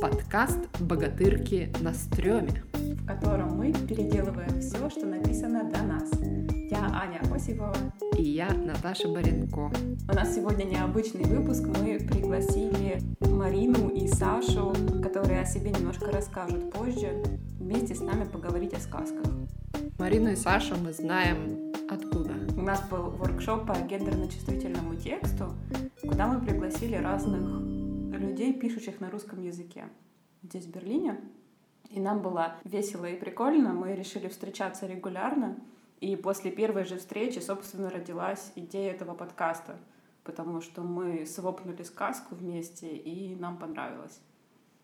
Подкаст «Богатырки на стреме», в котором мы переделываем все, что написано до нас. Я Аня Осипова. И я Наташа Баренко. У нас сегодня необычный выпуск. Мы пригласили Марину и Сашу, которые о себе немножко расскажут позже, вместе с нами поговорить о сказках. Марину и Сашу мы знаем откуда? У нас был воркшоп по гендерно-чувствительному тексту, куда мы пригласили разных людей, пишущих на русском языке здесь, в Берлине. И нам было весело и прикольно. Мы решили встречаться регулярно. И после первой же встречи, собственно, родилась идея этого подкаста, потому что мы свопнули сказку вместе, и нам понравилось.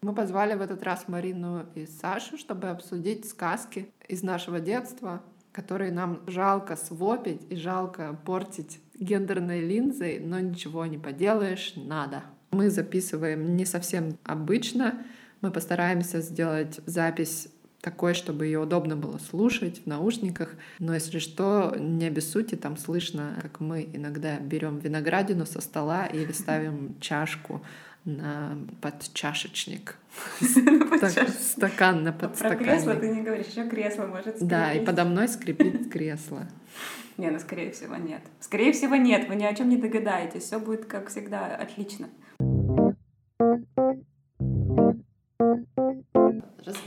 Мы позвали в этот раз Марину и Сашу, чтобы обсудить сказки из нашего детства, которые нам жалко свопить и жалко портить гендерной линзой, но ничего не поделаешь, надо. Мы записываем не совсем обычно, мы постараемся сделать запись такой, чтобы ее удобно было слушать в наушниках. Но если что, не обессудьте, там слышно, как мы иногда берем виноградину со стола или ставим чашку на подчашечник. Стакан на подстаканник. Про кресло ты не говоришь, еще кресло может скрипеть. Да, и подо мной скрипит кресло. Не, ну скорее всего нет. Скорее всего нет, вы ни о чем не догадаетесь. Все будет, как всегда, отлично.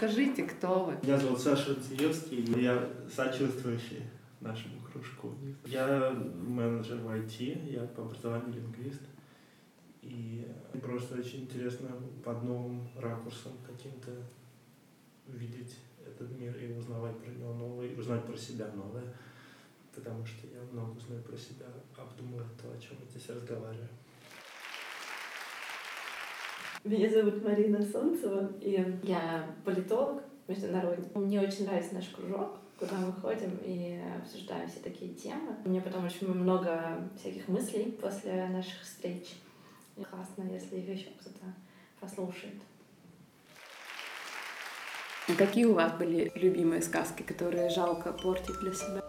Расскажите, кто вы? Меня зовут Саша Циевский, я сочувствующий нашему кружку. Я менеджер в IT, я по образованию лингвист. И просто очень интересно под новым ракурсом каким-то видеть этот мир и узнавать про него новое, и узнать про себя новое. Потому что я много знаю про себя, обдумывая то, о чем мы здесь разговариваем. Меня зовут Марина Солнцева, и я политолог международный. Мне очень нравится наш кружок, куда мы ходим и обсуждаем все такие темы. Мне потом очень много всяких мыслей после наших встреч. И классно, если их еще кто-то послушает. Какие у вас были любимые сказки, которые жалко портить для себя?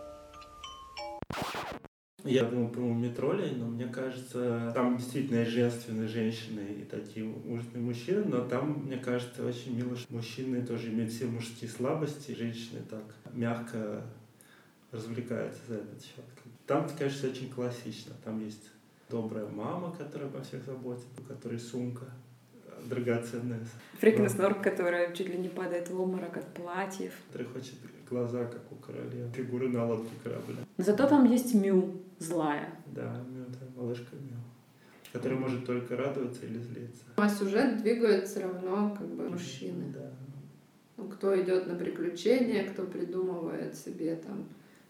Я думал про метроли, но мне кажется, там действительно есть женственные женщины и такие ужасные мужчины, но там, мне кажется, очень мило, что мужчины тоже имеют все мужские слабости, и женщины так мягко развлекаются за этот счет. Там, конечно, очень классично. Там есть добрая мама, которая обо всех заботится, у которой сумка драгоценная. Фрикенснорк, которая чуть ли не падает в обморок от платьев. Который хочет глаза, как у королевы, фигуры на лодке корабля. Зато там есть Мю, злая. Да, Мю, это малышка Мю которая может только радоваться или злиться. А сюжет двигает все равно как бы мужчины. Да. Ну, кто идет на приключения, кто придумывает себе там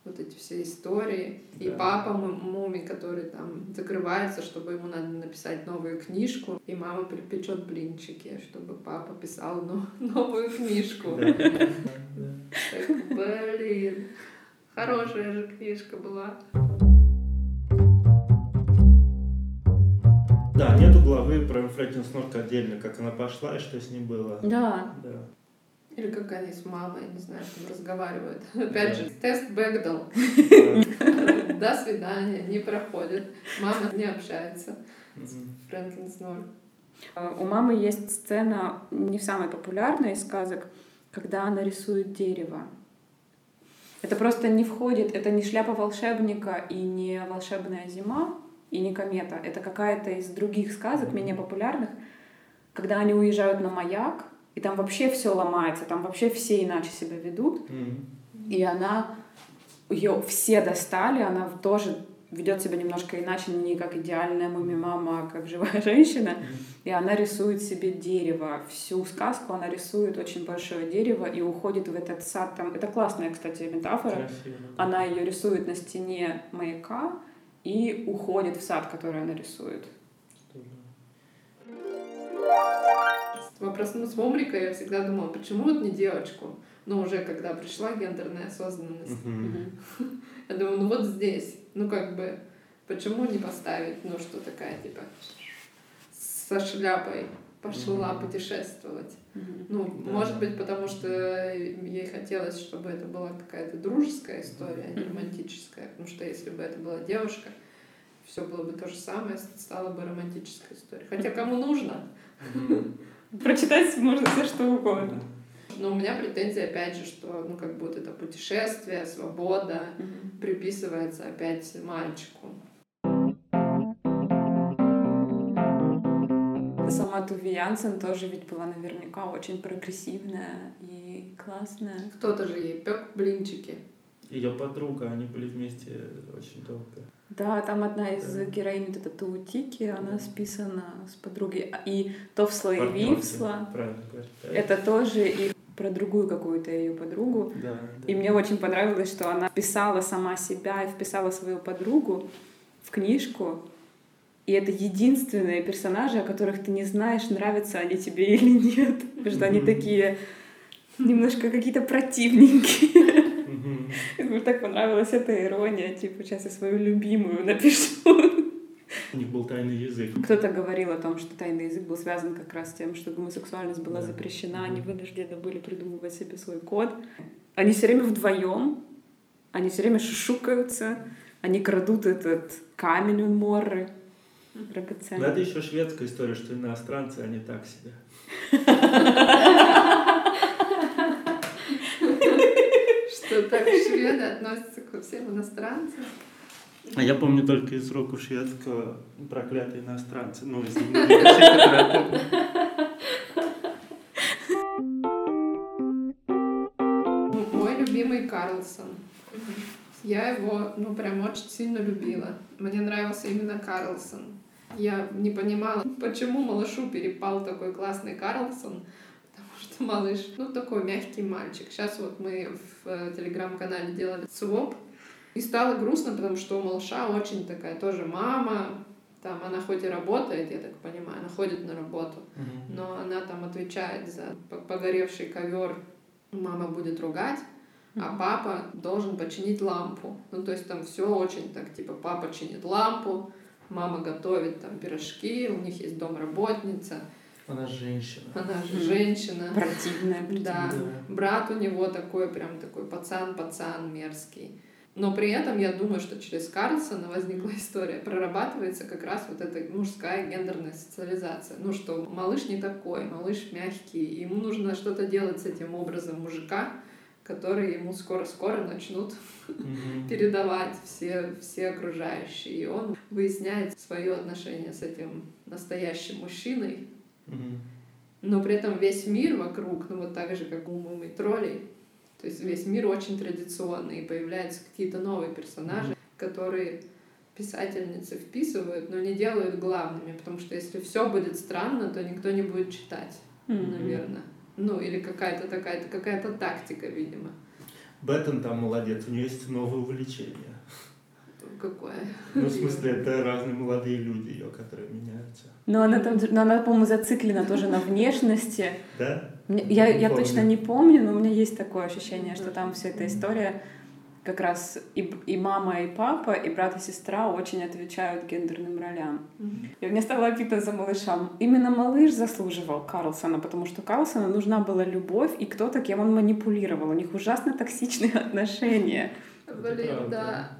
вот эти все истории. Да. И папа Муми, который там закрывается, чтобы ему надо написать новую книжку. И мама припечет блинчики, чтобы папа писал ну, новую книжку. Блин, хорошая же книжка была. Да, нету главы про Фрэкинснорк отдельно, как она пошла и что с ним было. Да. да. Или как они с мамой, не знаю, там разговаривают. Опять же, тест Бэгдал. До свидания, не проходит. Мама не общается с Фрэнклин Снор. У мамы есть сцена, не самая популярная из сказок, когда она рисует дерево. Это просто не входит, это не шляпа волшебника и не волшебная зима и не комета. Это какая-то из других сказок, менее популярных, когда они уезжают на маяк, и там вообще все ломается, там вообще все иначе себя ведут. Mm-hmm. И она, ее все достали, она тоже ведет себя немножко иначе, не как идеальная муми-мама, а как живая женщина. Mm-hmm. И она рисует себе дерево. Всю сказку она рисует очень большое дерево и уходит в этот сад. Там... Это классная, кстати, метафора. Красиво, Она ее рисует на стене маяка и уходит в сад, который она рисует. Вопрос, ну, с Момрика я всегда думала, почему вот не девочку? Но уже когда пришла гендерная осознанность, я думаю, ну вот здесь, ну как бы, почему не поставить, ну что такая, типа, со шляпой пошла mm-hmm. путешествовать. Mm-hmm. Ну, да. может быть, потому что ей хотелось, чтобы это была какая-то дружеская история, а не романтическая. Потому что если бы это была девушка, все было бы то же самое, стала бы романтическая история. Хотя кому нужно? Прочитать можно все что угодно. Но у меня претензия, опять же, что, ну, как будто это путешествие, свобода приписывается опять мальчику. Сама Туви Янсен тоже ведь была наверняка очень прогрессивная и классная. Кто-то же ей пек блинчики. Ее подруга, они были вместе очень долго. Да, там одна из героинь, вот эта Таутики, она списана с подругой. И то в слое Партнёрки, Вивсла, да. это тоже и про другую какую-то ее подругу. Да, И мне очень понравилось, что она писала сама себя и вписала свою подругу в книжку. И это единственные персонажи, о которых ты не знаешь, нравятся они тебе или нет. Потому что они Мгм. такие немножко какие-то противненькие. Мне так понравилась эта ирония, типа, сейчас я свою любимую напишу. У них был тайный язык. Кто-то говорил о том, что тайный язык был связан как раз с тем, что гомосексуальность была Да. запрещена, они вынуждены были придумывать себе свой код. Они все время вдвоем, они все время шушукаются, они крадут этот камень у Морры Но драгоценный. это еще шведская история, что иностранцы, они так себе. Что так шведы относятся ко всем иностранцам. А я помню только из урока шведского проклятые иностранцы. Ну, из Мой любимый Карлсон. Я его, ну, прям очень сильно любила. Мне нравился именно Карлсон. Я не понимала, почему малышу перепал такой классный Карлсон, малыш, ну, такой мягкий мальчик. Сейчас вот мы в э, телеграм-канале делали своп, и стало грустно, потому что у малыша очень такая тоже мама, там она хоть и работает, я так понимаю, она ходит на работу, но она там отвечает за по- погоревший ковер, мама будет ругать, а папа должен починить лампу. Ну, то есть там все очень так, типа, папа чинит лампу, мама готовит там пирожки, у них есть домработница, Она женщина. она же женщина. Противная, Да, Да. брат у него такой, прям такой пацан-пацан мерзкий. Но при этом я думаю, что через Карлсона возникла история, прорабатывается как раз вот эта мужская гендерная социализация. Ну что, малыш не такой, малыш мягкий, ему нужно что-то делать с этим образом мужика, который ему скоро-скоро начнут Мгм. передавать все, все окружающие. И он выясняет свое отношение с этим настоящим мужчиной, Но при этом весь мир вокруг, ну вот так же, как у Мумы троллей, то есть весь мир очень традиционный, и появляются какие-то новые персонажи, которые писательницы вписывают, но не делают главными, потому что если все будет странно, то никто не будет читать, Мгм. наверное. Ну, или какая-то такая какая-то тактика, видимо. Беттон там молодец, у нее есть новое увлечение. Какое? Ну, в смысле, это разные молодые люди ее, которые меняются. Но она там, но она, по-моему, зациклена тоже на внешности. Да? Мне- Я, я точно не помню, но у меня есть такое ощущение, что там вся эта история как раз и, и мама, и папа, и брат, и сестра очень отвечают гендерным ролям. И мне стало обидно за малыша. Именно малыш заслуживал Карлсона, потому что Карлсону нужна была любовь и кто-то, кем он манипулировал. У них ужасно токсичные отношения. Блин, да.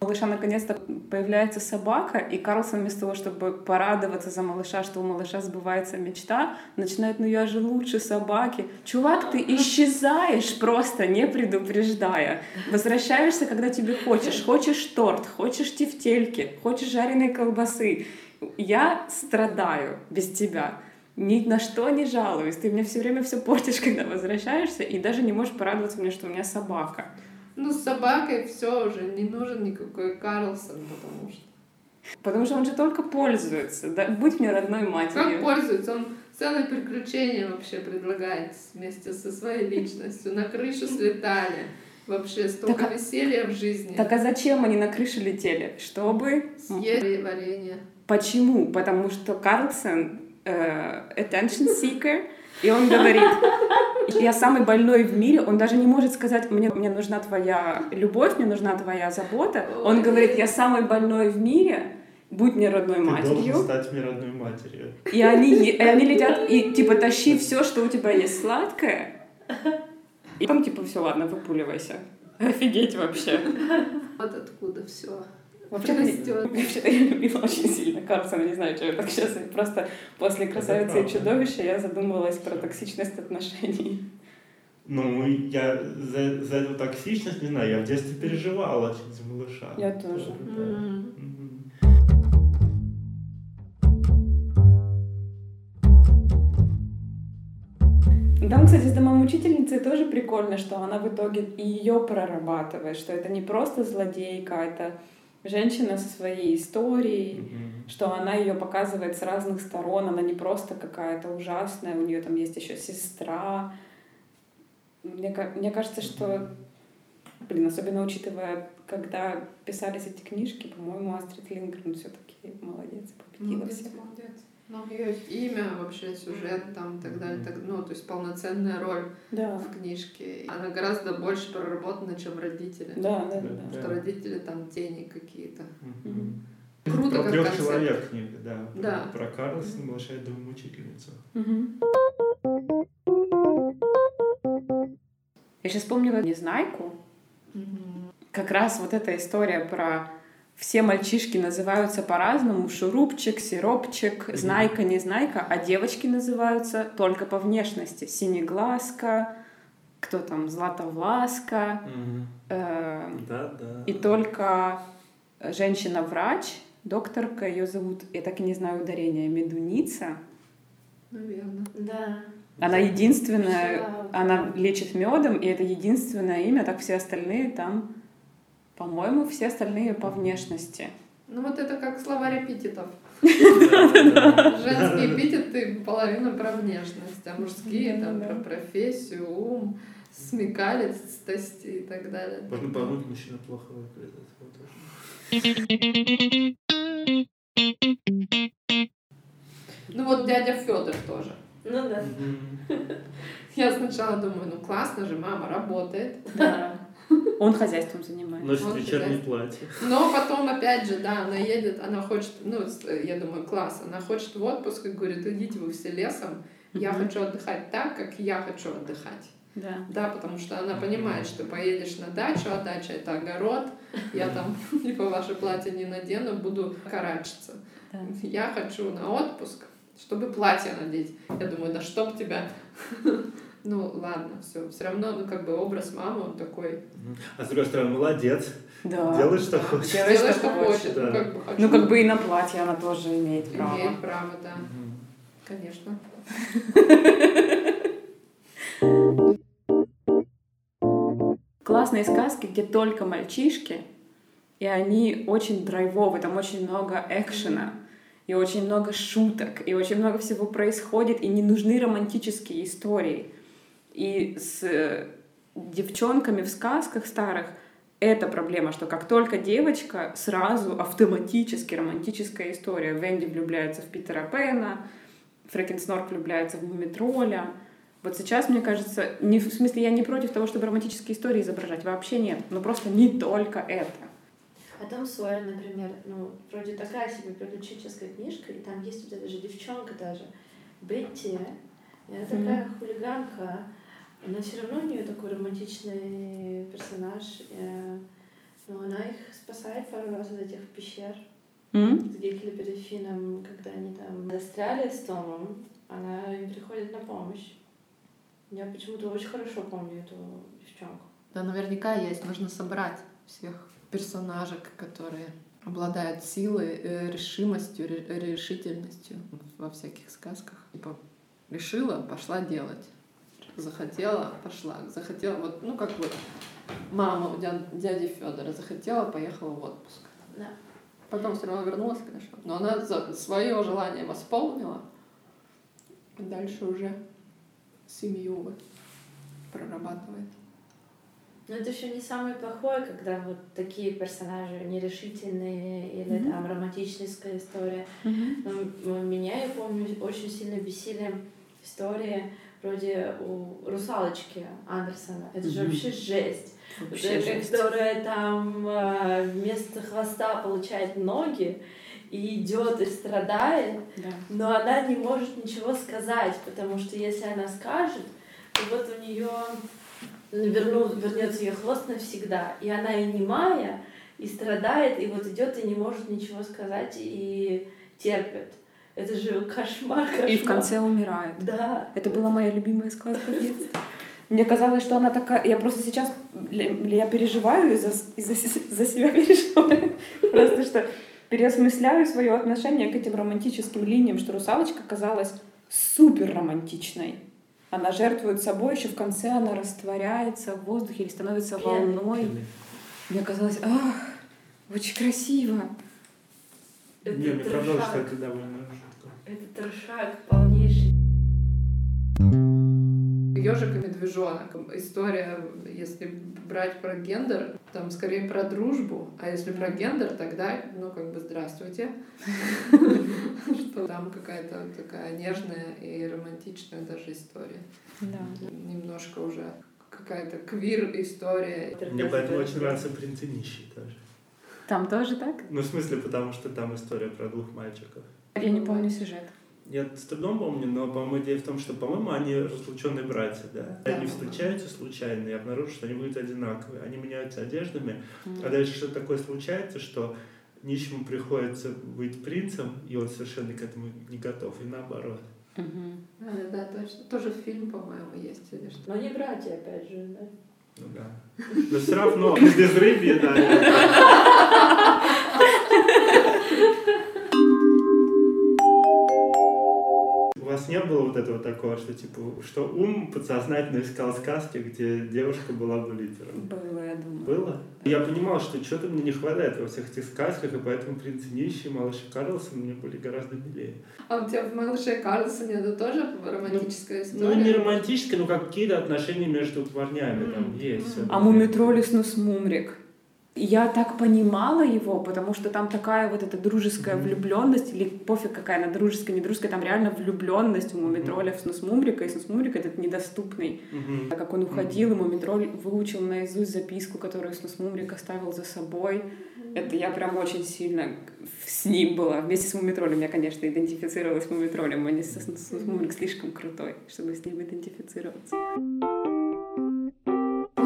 Малыша наконец-то появляется собака, и Карлсон вместо того, чтобы порадоваться за малыша, что у малыша сбывается мечта, начинает, ну я же лучше собаки. Чувак, ты исчезаешь просто, не предупреждая. Возвращаешься, когда тебе хочешь. Хочешь торт, хочешь тефтельки, хочешь жареные колбасы. Я страдаю без тебя. Ни на что не жалуюсь. Ты мне все время все портишь, когда возвращаешься, и даже не можешь порадоваться мне, что у меня собака. Ну, с собакой все уже, не нужен никакой Карлсон, потому что... Потому что он же только пользуется. Да? Будь мне родной Как матерью. пользуется? Он целое приключение вообще предлагает вместе со своей личностью. На крышу слетали. Вообще столько Так а- веселья в жизни. Так а зачем они на крыше летели? Чтобы... Съели варенье. Почему? Потому что Карлсон э, attention seeker, и он говорит, я самый больной в мире, он даже не может сказать, мне, мне нужна твоя любовь, мне нужна твоя забота. Он говорит, я самый больной в мире, будь мне родной Ты должен матерью. стать мне родной матерью. И они, и они летят, и типа тащи все, что у тебя есть сладкое. И потом типа все, ладно, выпуливайся. Офигеть вообще. Вот откуда все. Вообще, Растёт. вообще я любила очень сильно Карлсона, не знаю, что я так сейчас. Просто после «Красавицы и чудовища» я задумывалась про токсичность отношений. Ну, я за, за эту токсичность, не знаю, я в детстве переживал очень за малыша. Я тоже. Да. Мгм. Там, кстати, с домом учительницей тоже прикольно, что она в итоге и ее прорабатывает, что это не просто злодейка, это женщина со своей историей, Мгм. что она ее показывает с разных сторон, она не просто какая-то ужасная, у нее там есть еще сестра. Мне, мне кажется, что, блин, особенно учитывая, когда писались эти книжки, по-моему, Астрид Лингрен все-таки молодец, победила Молодец, всех. молодец. Ну, ее имя, вообще сюжет там и так далее, так, ну, то есть полноценная роль Да, в книжке. Она гораздо больше проработана, чем родители. да, да, да. Да. Что родители там тени какие-то. Мгм. Круто, Про как трех концепт. человек книга, да. Про- Да. Про Карлсона, малыша и домоучительницу. Мгм. Я сейчас вспомнила Незнайку. Как раз вот эта история про все мальчишки называются по-разному. Шурупчик, сиропчик, знайка, незнайка. А девочки называются только по внешности. Синеглазка, кто там, Златовласка. э, Да, да. и только женщина-врач, докторка, ее зовут, я так и не знаю ударения, Медуница. Наверное. Да. Она единственная, она лечит медом, и это единственное имя, так все остальные там, по-моему, все остальные по внешности. Ну вот это как словарь эпитетов. Женские эпитеты половина про внешность, а мужские там про профессию, ум, смекалистость и так далее. Можно подумать, мужчина плохо выглядит. Ну вот дядя Федор тоже. Ну да. Я сначала думаю, ну классно же, мама работает. Да. Он хозяйством занимается. Носит Вот вечернее да. платье. Но потом, опять же, да, она едет, она хочет, ну, я думаю, класс, она хочет в отпуск и говорит, идите вы все лесом, я хочу отдыхать так, как я хочу отдыхать. Да. Да, потому что она понимает, что поедешь на дачу, а дача это огород, я там, типа, ваше платье не надену, буду карачиться. Да. Я хочу на отпуск, чтобы платье надеть. Я думаю, да чтоб тебя. Ну, ладно, все. Все равно, ну, как бы образ мамы, он такой. А с другой стороны, молодец. Да. Делай, что да, хочешь. Делай, что что хочешь, хочет. да. Ну, как бы хочу. Ну, как бы и на платье она тоже имеет право. Имеет право, да. Мгм. Конечно. Классные сказки, где только мальчишки, и они очень драйвовые, там очень много экшена, и очень много шуток, и очень много всего происходит, и не нужны романтические истории. И с э, девчонками в сказках старых это проблема, что как только девочка, сразу автоматически романтическая история. Венди влюбляется в Питера Пэна, Фрэкенснорк влюбляется в Мумитроля. Вот сейчас, мне кажется, не, в смысле, я не против того, чтобы романтические истории изображать, вообще нет. Но просто не только это. А там Сойер, например, ну, вроде такая себе приключенческая книжка, и там есть вот эта же девчонка даже, Бетти, и она такая хулиганка, но все равно у нее такой романтичный персонаж, э, но она их спасает пару раз из этих пещер, М? с Финном, когда они там застряли с Томом, она им приходит на помощь. Я почему-то очень хорошо помню эту девчонку. Да, наверняка есть. Нужно собрать всех персонажек, которые обладают силой, э, решимостью, ре- решительностью во всяких сказках. Типа, решила, пошла делать. Захотела, пошла. Захотела, вот, ну как вот мама у дя- дяди Федора захотела, поехала в отпуск. Да. Потом все равно вернулась, конечно. Но она за свое желание восполнила. И дальше уже семью вот прорабатывает. Но это еще не самое плохое, когда вот такие персонажи нерешительные или Мгм. там романтическая история. Но м- меня, я помню, очень сильно бесили истории вроде у русалочки Андерсона. Это же вообще жесть. Вообще жесть. которая там а, вместо хвоста получает ноги и идет и страдает, Да. но она не может ничего сказать, потому что если она скажет, то вот у нее верну, вернется ее хвост навсегда. И она и немая, и страдает, и вот идет и не может ничего сказать, и терпит. Это же кошмар, кошмар. И в конце умирает. Да. Это была моя любимая сказка в детстве. Мне казалось, что она такая... Я просто сейчас... Я переживаю из-за из за себя переживаю. Просто что переосмысляю свое отношение к этим романтическим линиям, что русалочка казалась супер романтичной. Она жертвует собой, еще в конце она растворяется в воздухе или становится волной. Мне казалось, ах, очень красиво. Это Не, мне правда, что это довольно. Это трешак полнейший. Ежик и медвежонок. История, если брать про гендер, там скорее про дружбу, а если про гендер, тогда, ну, как бы, здравствуйте. Что там какая-то такая нежная и романтичная даже история. Да. Немножко уже какая-то квир-история. Мне поэтому очень нравится «Принц и нищий» тоже. Там тоже так? Ну, в смысле, потому что там история про двух мальчиков. Я не помню сюжет. Я с трудом помню, но, по-моему, идея в том, что, по-моему, они разлученные братья, да? да. Они встречаются случайно и обнаружат, что они будут одинаковые. Они меняются одеждами, mm-hmm. а дальше что-то такое случается, что нищему приходится быть принцем, и он совершенно к этому не готов, и наоборот. Угу. А, да, точно. Тоже фильм, по-моему, есть или что. Но они братья, опять же, да? Ну да. Но все равно без рыбья, да. не было вот этого такого, что типа, что ум подсознательно искал сказки, где девушка была бы лидером? Было, я думаю. Было? Я понимал, что что-то мне не хватает во всех этих сказках, и поэтому «Принц нищий», «Малыш Карлсон» мне были гораздо милее. А у тебя в «Малыше Карлсоне» это тоже романтическая ну, история? Ну, не романтическая, но какие-то отношения между парнями mm. там есть. А «Мумитроль» с Мумрик? Я так понимала его, потому что там такая вот эта дружеская mm-hmm. влюбленность, или пофиг какая она дружеская, не дружеская, там реально влюбленность у Мумитроля mm-hmm. в Снусмумрика, и Снусмумрик этот недоступный. Mm-hmm. Как он уходил, и Мумитроль выучил наизусть записку, которую Снусмумрик оставил за собой. Это я прям очень сильно с ним была. Вместе с Мумитролем я, конечно, идентифицировалась с Мумитролем, а не со Снусмумрик слишком крутой, чтобы с ним идентифицироваться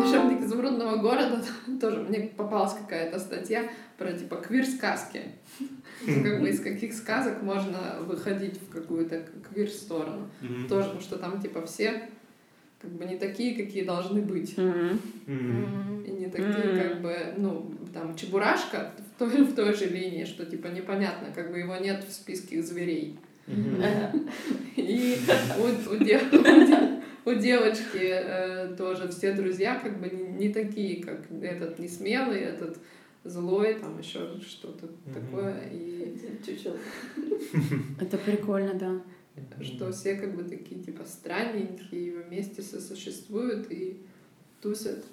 волшебник изумрудного города тоже мне попалась какая-то статья про типа квир-сказки. Как бы из каких сказок можно выходить в какую-то квир-сторону. Тоже, потому что там типа все как бы не такие, какие должны быть. И не такие, как бы, ну, там, Чебурашка в той, в той же линии, что типа непонятно, как бы его нет в списке зверей. И у, у, у девочки э, тоже все друзья как бы не, не такие, как этот не смелый, этот злой, там еще что-то mm-hmm. такое. И чуть-чуть. Это прикольно, да. Что все как бы такие типа странненькие, вместе сосуществуют и тусят.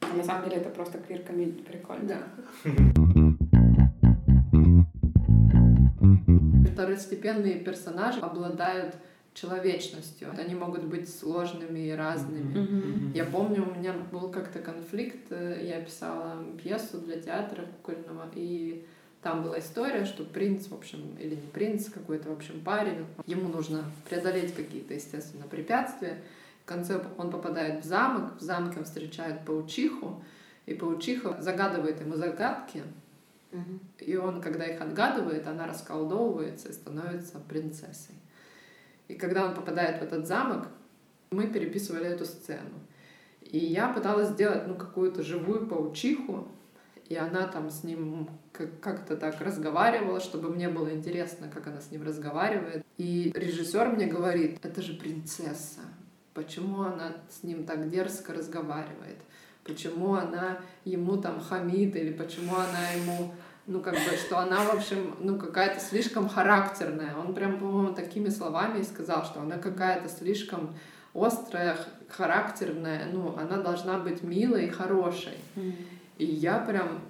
А на самом деле это просто квир-комедия прикольно. Да. Второстепенные персонажи обладают человечностью. Они могут быть сложными и разными. Mm-hmm. Я помню, у меня был как-то конфликт, э, я писала пьесу для театра кукольного, и там была история, что принц, в общем, или не принц, какой-то, в общем, парень, ему нужно преодолеть какие-то, естественно, препятствия. В конце он попадает в замок, в замке он встречает паучиху, и паучиха загадывает ему загадки, mm-hmm. и он, когда их отгадывает, она расколдовывается и становится принцессой. И когда он попадает в этот замок, мы переписывали эту сцену. И я пыталась сделать ну, какую-то живую паучиху, и она там с ним как-то так разговаривала, чтобы мне было интересно, как она с ним разговаривает. И режиссер мне говорит, это же принцесса, почему она с ним так дерзко разговаривает, почему она ему там хамит, или почему она ему ну, как бы, что она, в общем, ну, какая-то слишком характерная. Он прям, по-моему, такими словами и сказал, что она какая-то слишком острая, характерная, ну, она должна быть милой и хорошей. Mm. И я прям,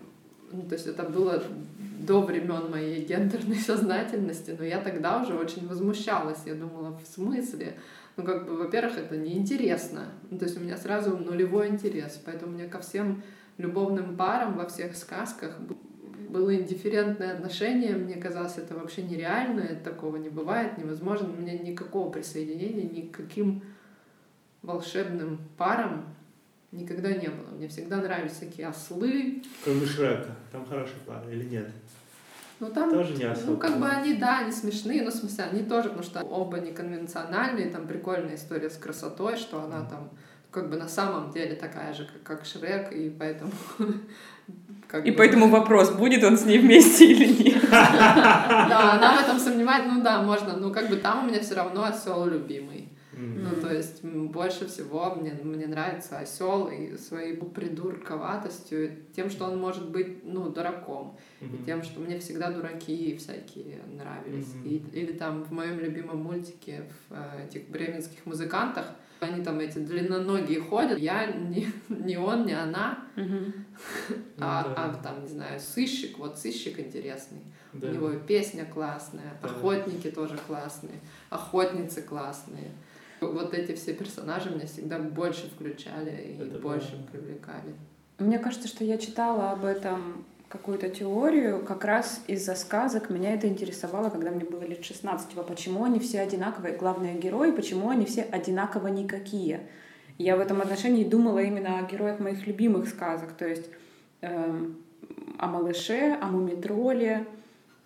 ну, то есть это было до времен моей гендерной сознательности, но я тогда уже очень возмущалась. Я думала, в смысле? Ну, как бы, во-первых, это неинтересно. Ну, то есть у меня сразу нулевой интерес. Поэтому мне ко всем любовным парам во всех сказках было индифферентное отношение, мне казалось, это вообще нереально, такого не бывает, невозможно. У меня никакого присоединения ни к каким волшебным парам Никогда не было. Мне всегда нравились всякие ослы. Кроме Шрека. Там хорошая пара или нет? Ну там, Тоже не особо. ну как бы они, да, они смешные, но в смысле они тоже, потому что оба неконвенциональные, там прикольная история с красотой, что она там как бы на самом деле такая же, как, как Шрек, и поэтому... как И бы- поэтому вопрос, будет он с ней вместе или нет. Да, она в этом сомневается, ну да, можно, ну как бы там у меня все равно осел любимый. Ну, то есть больше всего мне, мне нравится осел и своей придурковатостью, тем, что он может быть, ну, дураком, и тем, что мне всегда дураки всякие нравились. И- или там в моем любимом мультике, в э, этих бременских музыкантах, они там эти длинноногие ходят, я не, не он, не она, а, Ну да. а там, не знаю, сыщик, вот сыщик интересный. Да. У него песня классная, Да. охотники тоже классные, охотницы классные. Вот эти все персонажи меня всегда больше включали и Это больше правда. привлекали. Мне кажется, что я читала об этом какую-то теорию, как раз из-за сказок меня это интересовало, когда мне было лет 16. Типа, почему они все одинаковые, главные герои, почему они все одинаково никакие. Я в этом отношении думала именно о героях моих любимых сказок, то есть эм, о малыше, о мумитроле,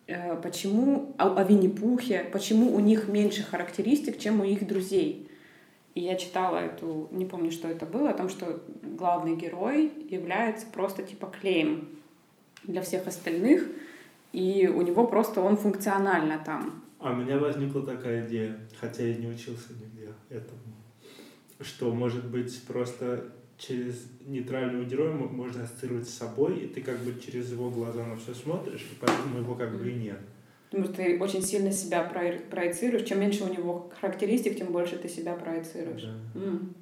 э, почему о, о Винни-Пухе, почему у них меньше характеристик, чем у их друзей. И я читала эту, не помню, что это было, о том, что главный герой является просто типа клеем для всех остальных, и у него просто он функционально там. А у меня возникла такая идея, хотя я не учился нигде этому, что, может быть, просто через нейтрального героя мо- можно ассоциировать с собой, и ты как бы через его глаза на все смотришь, и поэтому его как бы и нет. Потому что ты очень сильно себя про- проецируешь. Чем меньше у него характеристик, тем больше ты себя проецируешь. Да. М,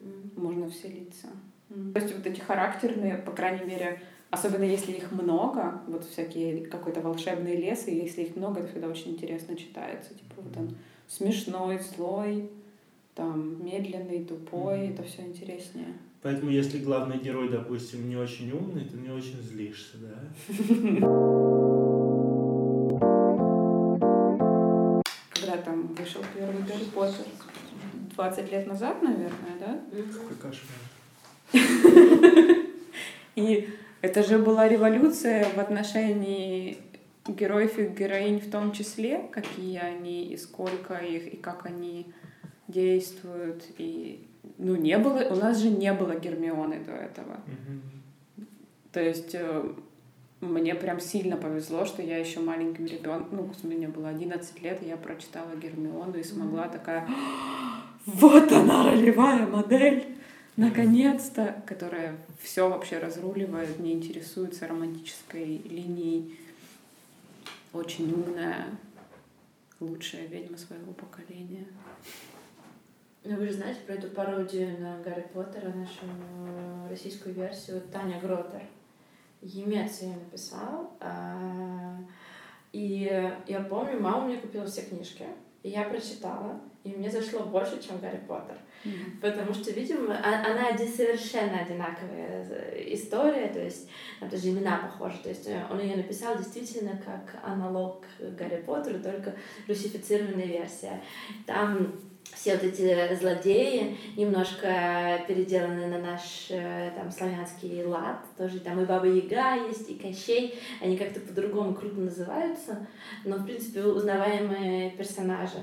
М. Можно вселиться. М. То есть вот эти характерные, по крайней мере, особенно если их много, вот всякие какой-то волшебный лес, и если их много, это всегда очень интересно читается. Типа вот он смешной, злой, там медленный, тупой, Мгм. это все интереснее. Поэтому, если главный герой, допустим, не очень умный, ты не очень злишься, да? Когда там вышел первый Гарри Поттер? 20 лет назад, наверное, да? Какой кошмар. И это же была революция в отношении героев и героинь в том числе, какие они и сколько их, и как они действуют. И ну не было, у нас же не было Гермионы до этого. Мгм. То есть э, мне прям сильно повезло, что я еще маленьким ребенком, ну, мне было 11 лет, и я прочитала Гермиону и смогла такая, вот она ролевая модель, наконец-то, которая все вообще разруливает, не интересуется романтической линией, очень умная, лучшая ведьма своего поколения. Ну, вы же знаете про эту пародию на Гарри Поттера, нашу э, российскую версию, Таня Гротер. Емец ее написал. а, И я помню, мама мне купила все книжки, и я прочитала, и мне зашло больше, чем Гарри Поттер. Потому что, видимо, а- она один- совершенно одинаковая э, история, то есть там даже имена похожи. То есть э, он ее написал действительно как аналог Гарри Поттеру, только русифицированная версия. Там все вот эти злодеи немножко переделаны на наш э, там славянский лад. Тоже там и Баба Яга есть, и Кощей. Они как-то по-другому круто называются, но, в принципе, узнаваемые персонажи.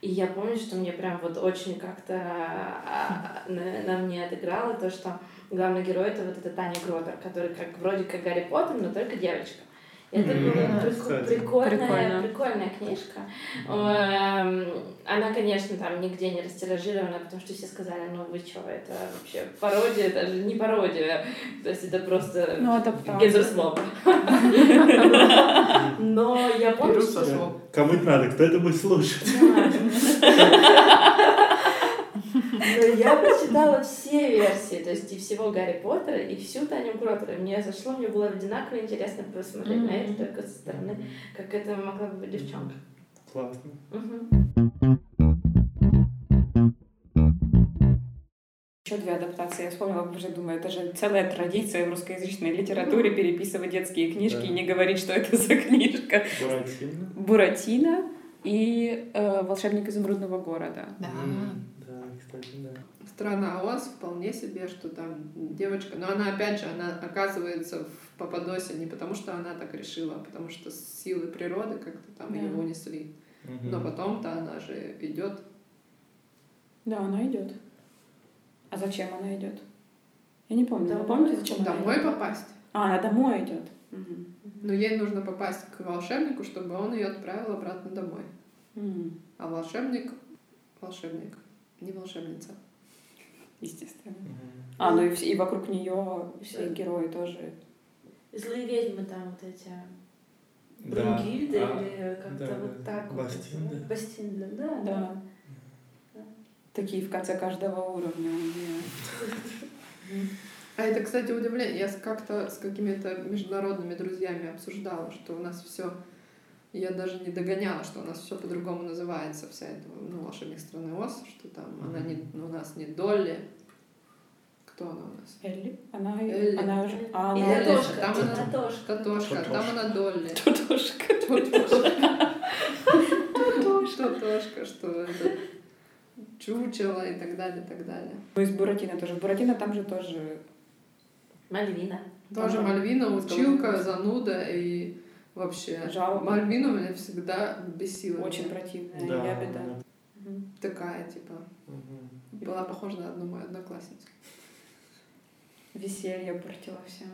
И я помню, что мне прям вот очень как-то а, на, на мне отыграло то, что главный герой это вот эта Таня Гротер, который как вроде как Гарри Поттер, но только девочка. Это Мгм. была прик- прикольная, Прикольно. прикольная книжка. Эм, Она, конечно, там нигде не растиражирована, потому что все сказали, ну вы что, это вообще пародия, это же не пародия. То есть это просто Ну, адаптация. гендерслоп. Но я помню, что... со слов. Кому это надо? Кто это будет слушать? Но я прочитала все версии, то есть и всего Гарри Поттера, и всю Таню Гротера. Мне зашло, мне было одинаково интересно посмотреть на это только со стороны, как это могла бы быть девчонка. Классно. Еще две адаптации. Я вспомнила, уже думаю, это же целая традиция в русскоязычной литературе переписывать детские книжки Да. и не говорить, что это за книжка. Буратино. Буратино и э, «Волшебник изумрудного города». Да. Да, кстати, да. Страна Оз вполне себе, что там девочка, но она опять же, она оказывается в Пападосе не потому, что она так решила, а потому что силы природы как-то там Да. ее унесли. Мгм. Но потом-то она же идет. Да, она идет. А зачем она идет? Я не помню. Вы Домой. помните, зачем она Домой идет? попасть. А, она домой идет. Мгм. Но ей нужно попасть к волшебнику, чтобы он ее отправил обратно домой. А волшебник волшебник, не волшебница. Естественно. Мгм. А, ну и, все, и вокруг нее все Да. герои тоже. Злые ведьмы там вот эти Да. Брунгильды А, или как-то да, вот да. так вот. Бастинды. Бастинды, да. Да. Такие в конце каждого уровня. А это, кстати, удивление. Я как-то с какими-то международными друзьями обсуждала, что у нас все. Я даже не догоняла, что у нас все по-другому называется, вся эта ну, волшебник страны Оз, что там она не, у нас не Долли. Кто она у нас? Элли? Она, Элли. она же... А, она... Элли. Татошка, Там она- Татошка. Татошка, а там она Долли. Тутушка. Татошка, что это чучело и так далее, и так далее. Ну, из Буратино тоже. Буратино там же тоже... Мальвина. Тоже. Мальвина, училка, зануда и вообще. Жалоба. Мальвина меня всегда бесила. Очень противная Да. ябеда. да. Мгм. Такая, типа, Мгм. была похожа на одну мою одноклассницу. Веселье портило всем.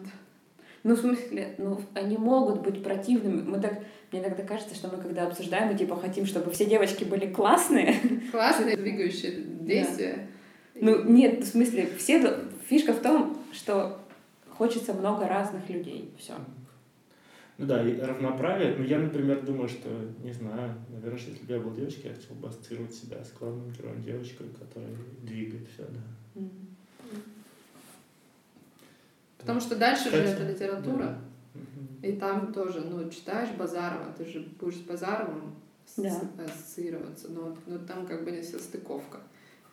Ну, в смысле, ну, они могут быть противными. Мы так, мне иногда кажется, что мы когда обсуждаем, мы типа хотим, чтобы все девочки были классные. Классные двигающие действия. Ну, нет, в смысле, все, фишка в том, что хочется много разных людей. Все. Ну да, и равноправие. Ну, я, например, думаю, что, не знаю, наверное, что если бы я был девочкой, я хотел бы ассоциировать себя с главным героем девочкой, которая двигает все, да. Потому что дальше же Кстати, это литература. да. И там тоже, ну, читаешь Базарова, ты же будешь с Базаровым Да. ассоциироваться, но, но там как бы не состыковка.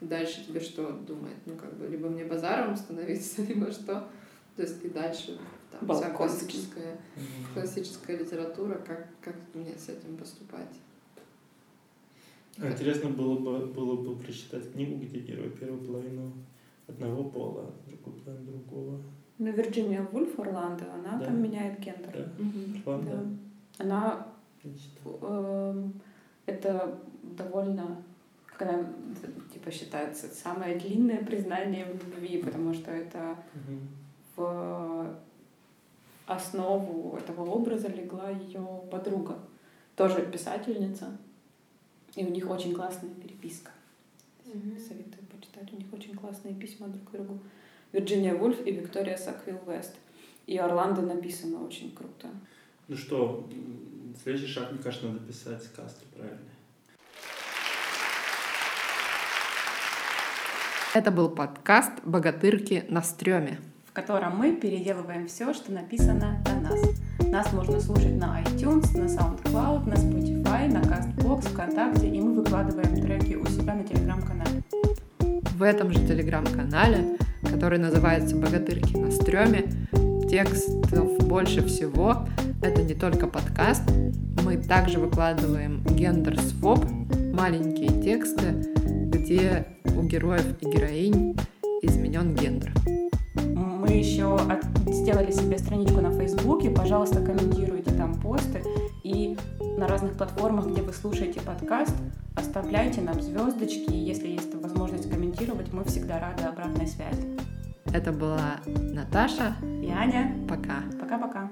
Дальше тебе что думает? Ну, как бы, либо мне Базаровым становиться, либо что. То есть и дальше вся классическая, классическая литература, как, как мне с этим поступать? А Интересно было бы, было бы прочитать книгу, где герой первую половину одного пола, другую половину другого. Ну, Вирджиния Вульф Орландо, она Да. там меняет гендер. Да? Да. Она эм, это довольно, как она типа считается, самое длинное признание в любви, потому что это Мгм. в основу этого образа легла ее подруга, тоже писательница, и у них очень классная переписка. Мгм. Советую почитать, у них очень классные письма друг к другу. Вирджиния Вульф и Виктория Саквилл Вест. И Орландо написано очень круто. Ну что, следующий шаг, мне кажется, надо писать сказки, правильно? Это был подкаст «Богатырки на стреме». В котором мы переделываем все, что написано о нас. Нас можно слушать на iTunes, на SoundCloud, на Spotify, на CastBox, ВКонтакте, и мы выкладываем треки у себя на телеграм-канале. В этом же телеграм-канале, который называется «Богатырки на стреме», текстов больше всего. Это не только подкаст. Мы также выкладываем гендер-своп, маленькие тексты, где у героев и героинь изменен гендер. Мы еще от- сделали себе страничку на Фейсбуке. Пожалуйста, комментируйте там посты. И на разных платформах, где вы слушаете подкаст, оставляйте нам звездочки. Если есть возможность комментировать, мы всегда рады обратной связи. Это была Наташа. И Аня, Пока. пока-пока.